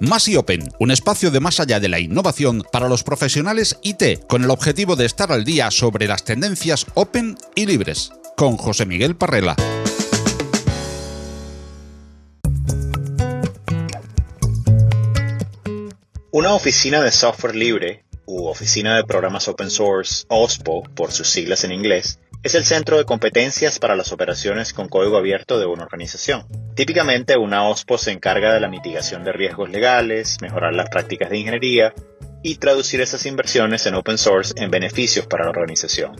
Más y Open, un espacio de más allá de la innovación para los profesionales IT, con el objetivo de estar al día sobre las tendencias open y libres. Con José Miguel Parrela. Una oficina de software libre, u oficina de programas open source, OSPO por sus siglas en inglés, es el centro de competencias para las operaciones con código abierto de una organización. Típicamente, una OSPO se encarga de la mitigación de riesgos legales, mejorar las prácticas de ingeniería y traducir esas inversiones en open source en beneficios para la organización.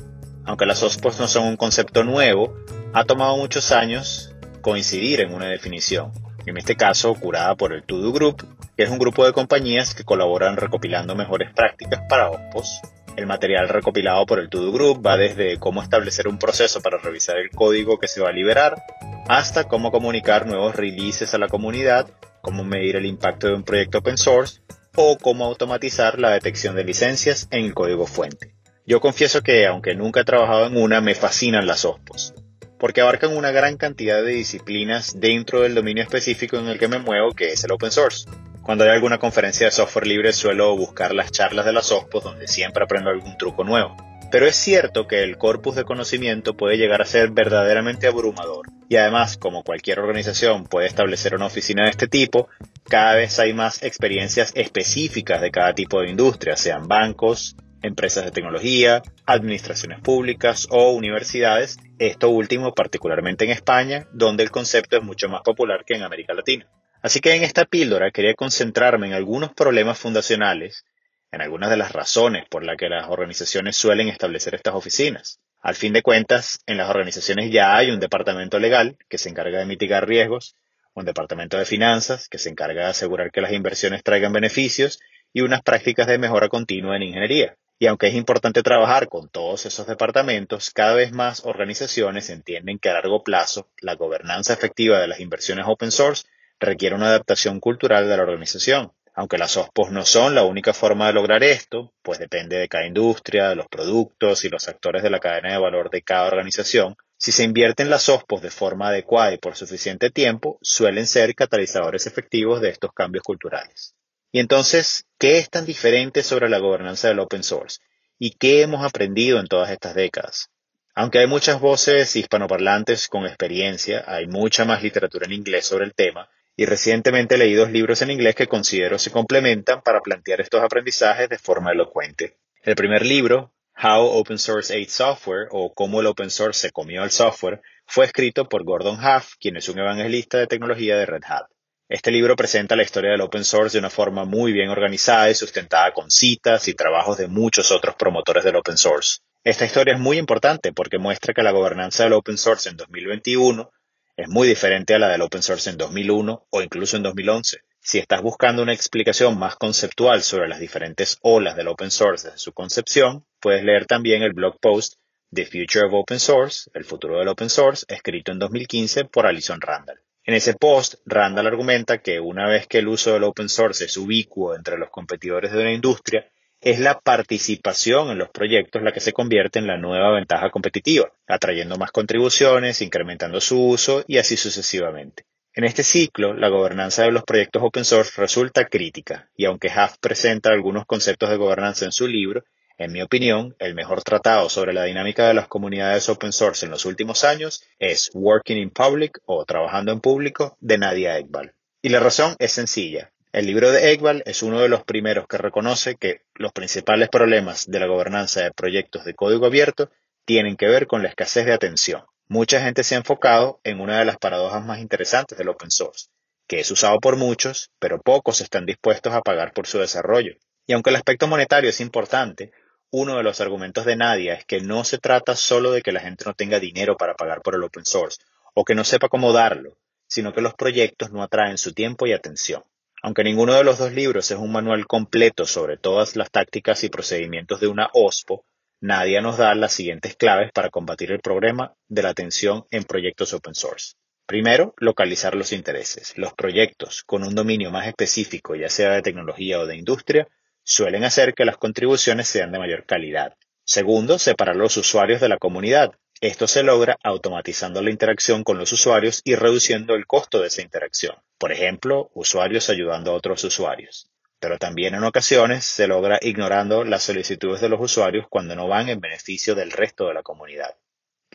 Aunque las OSPOs no son un concepto nuevo, ha tomado muchos años coincidir en una definición, en este caso curada por el To Group, que es un grupo de compañías que colaboran recopilando mejores prácticas para OSPOs el material recopilado por el To Group va desde cómo establecer un proceso para revisar el código que se va a liberar, hasta cómo comunicar nuevos releases a la comunidad, cómo medir el impacto de un proyecto open source o cómo automatizar la detección de licencias en el código fuente. Yo confieso que, aunque nunca he trabajado en una, me fascinan las OSPOs, porque abarcan una gran cantidad de disciplinas dentro del dominio específico en el que me muevo, que es el open source. Cuando hay alguna conferencia de software libre suelo buscar las charlas de las OSPOS donde siempre aprendo algún truco nuevo. Pero es cierto que el corpus de conocimiento puede llegar a ser verdaderamente abrumador. Y además, como cualquier organización puede establecer una oficina de este tipo, cada vez hay más experiencias específicas de cada tipo de industria, sean bancos, empresas de tecnología, administraciones públicas o universidades, esto último particularmente en España, donde el concepto es mucho más popular que en América Latina. Así que en esta píldora quería concentrarme en algunos problemas fundacionales, en algunas de las razones por las que las organizaciones suelen establecer estas oficinas. Al fin de cuentas, en las organizaciones ya hay un departamento legal que se encarga de mitigar riesgos, un departamento de finanzas que se encarga de asegurar que las inversiones traigan beneficios y unas prácticas de mejora continua en ingeniería. Y aunque es importante trabajar con todos esos departamentos, cada vez más organizaciones entienden que a largo plazo la gobernanza efectiva de las inversiones open source requiere una adaptación cultural de la organización. Aunque las OSPOs no son la única forma de lograr esto, pues depende de cada industria, de los productos y los actores de la cadena de valor de cada organización, si se invierten las OSPOs de forma adecuada y por suficiente tiempo, suelen ser catalizadores efectivos de estos cambios culturales. Y entonces, ¿qué es tan diferente sobre la gobernanza del open source? ¿Y qué hemos aprendido en todas estas décadas? Aunque hay muchas voces hispanoparlantes con experiencia, hay mucha más literatura en inglés sobre el tema, y recientemente leí dos libros en inglés que considero se complementan para plantear estos aprendizajes de forma elocuente. El primer libro, How Open Source Ate Software o Cómo el Open Source se comió al software, fue escrito por Gordon Huff, quien es un evangelista de tecnología de Red Hat. Este libro presenta la historia del open source de una forma muy bien organizada y sustentada con citas y trabajos de muchos otros promotores del open source. Esta historia es muy importante porque muestra que la gobernanza del open source en 2021 es muy diferente a la del open source en 2001 o incluso en 2011. Si estás buscando una explicación más conceptual sobre las diferentes olas del open source desde su concepción, puedes leer también el blog post The Future of Open Source, el futuro del open source, escrito en 2015 por Alison Randall. En ese post, Randall argumenta que una vez que el uso del open source es ubicuo entre los competidores de una industria, es la participación en los proyectos la que se convierte en la nueva ventaja competitiva, atrayendo más contribuciones, incrementando su uso y así sucesivamente. En este ciclo, la gobernanza de los proyectos open source resulta crítica, y aunque Huff presenta algunos conceptos de gobernanza en su libro, en mi opinión, el mejor tratado sobre la dinámica de las comunidades open source en los últimos años es Working in Public o Trabajando en Público de Nadia Ekbal. Y la razón es sencilla. El libro de Ekbal es uno de los primeros que reconoce que los principales problemas de la gobernanza de proyectos de código abierto tienen que ver con la escasez de atención. Mucha gente se ha enfocado en una de las paradojas más interesantes del open source, que es usado por muchos, pero pocos están dispuestos a pagar por su desarrollo. Y aunque el aspecto monetario es importante, uno de los argumentos de Nadia es que no se trata solo de que la gente no tenga dinero para pagar por el open source, o que no sepa cómo darlo, sino que los proyectos no atraen su tiempo y atención. Aunque ninguno de los dos libros es un manual completo sobre todas las tácticas y procedimientos de una OSPO, Nadia nos da las siguientes claves para combatir el problema de la atención en proyectos open source. Primero, localizar los intereses. Los proyectos con un dominio más específico, ya sea de tecnología o de industria, suelen hacer que las contribuciones sean de mayor calidad. Segundo, separar los usuarios de la comunidad. Esto se logra automatizando la interacción con los usuarios y reduciendo el costo de esa interacción. Por ejemplo, usuarios ayudando a otros usuarios. Pero también en ocasiones se logra ignorando las solicitudes de los usuarios cuando no van en beneficio del resto de la comunidad.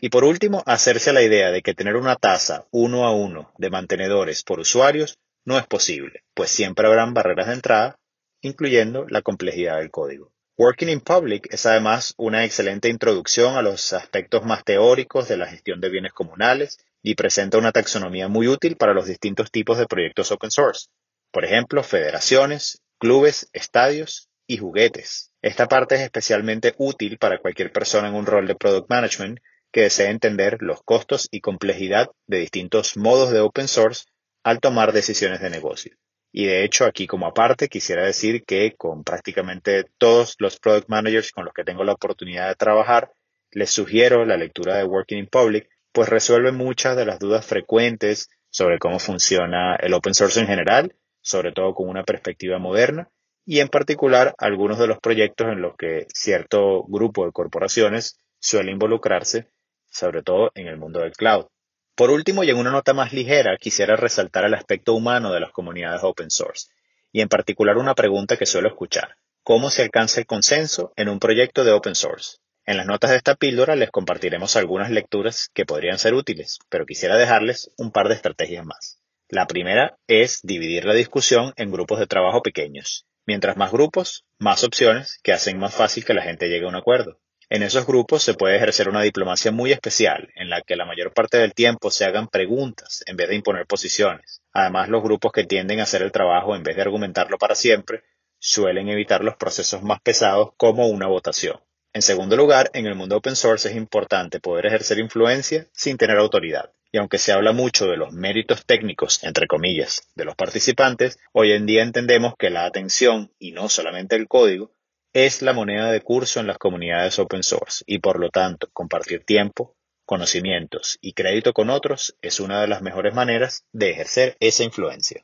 Y por último, hacerse la idea de que tener una tasa uno a uno de mantenedores por usuarios no es posible, pues siempre habrán barreras de entrada, incluyendo la complejidad del código. Working in Public es además una excelente introducción a los aspectos más teóricos de la gestión de bienes comunales y presenta una taxonomía muy útil para los distintos tipos de proyectos open source. Por ejemplo, federaciones, clubes, estadios y juguetes. Esta parte es especialmente útil para cualquier persona en un rol de product management que desee entender los costos y complejidad de distintos modos de open source al tomar decisiones de negocio. Y de hecho, aquí como aparte, quisiera decir que con prácticamente todos los product managers con los que tengo la oportunidad de trabajar, les sugiero la lectura de Working in Public, pues resuelve muchas de las dudas frecuentes sobre cómo funciona el open source en general, sobre todo con una perspectiva moderna, y en particular algunos de los proyectos en los que cierto grupo de corporaciones suele involucrarse, sobre todo en el mundo del cloud. Por último, y en una nota más ligera, quisiera resaltar el aspecto humano de las comunidades open source, y en particular una pregunta que suelo escuchar. ¿Cómo se alcanza el consenso en un proyecto de open source? En las notas de esta píldora les compartiremos algunas lecturas que podrían ser útiles, pero quisiera dejarles un par de estrategias más. La primera es dividir la discusión en grupos de trabajo pequeños. Mientras más grupos, más opciones que hacen más fácil que la gente llegue a un acuerdo. En esos grupos se puede ejercer una diplomacia muy especial, en la que la mayor parte del tiempo se hagan preguntas en vez de imponer posiciones. Además, los grupos que tienden a hacer el trabajo en vez de argumentarlo para siempre, suelen evitar los procesos más pesados como una votación. En segundo lugar, en el mundo open source es importante poder ejercer influencia sin tener autoridad. Y aunque se habla mucho de los méritos técnicos, entre comillas, de los participantes, hoy en día entendemos que la atención, y no solamente el código, es la moneda de curso en las comunidades open source y por lo tanto compartir tiempo, conocimientos y crédito con otros es una de las mejores maneras de ejercer esa influencia.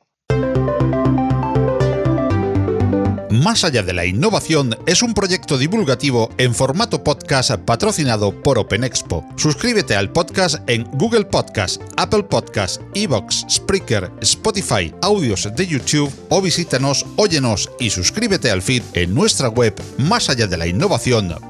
Más allá de la innovación es un proyecto divulgativo en formato podcast patrocinado por Open Expo. Suscríbete al podcast en Google Podcast, Apple Podcast, Evox, Spreaker, Spotify, audios de YouTube o visítanos, óyenos y suscríbete al feed en nuestra web más allá de la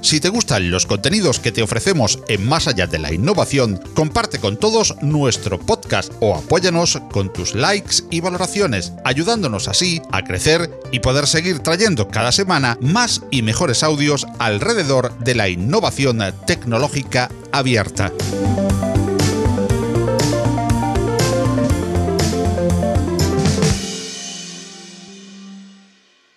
Si te gustan los contenidos que te ofrecemos en Más allá de la innovación, comparte con todos nuestro podcast o apóyanos con tus likes y valoraciones, ayudándonos así a crecer y poder seguir trayendo cada semana más y mejores audios alrededor de la innovación tecnológica abierta.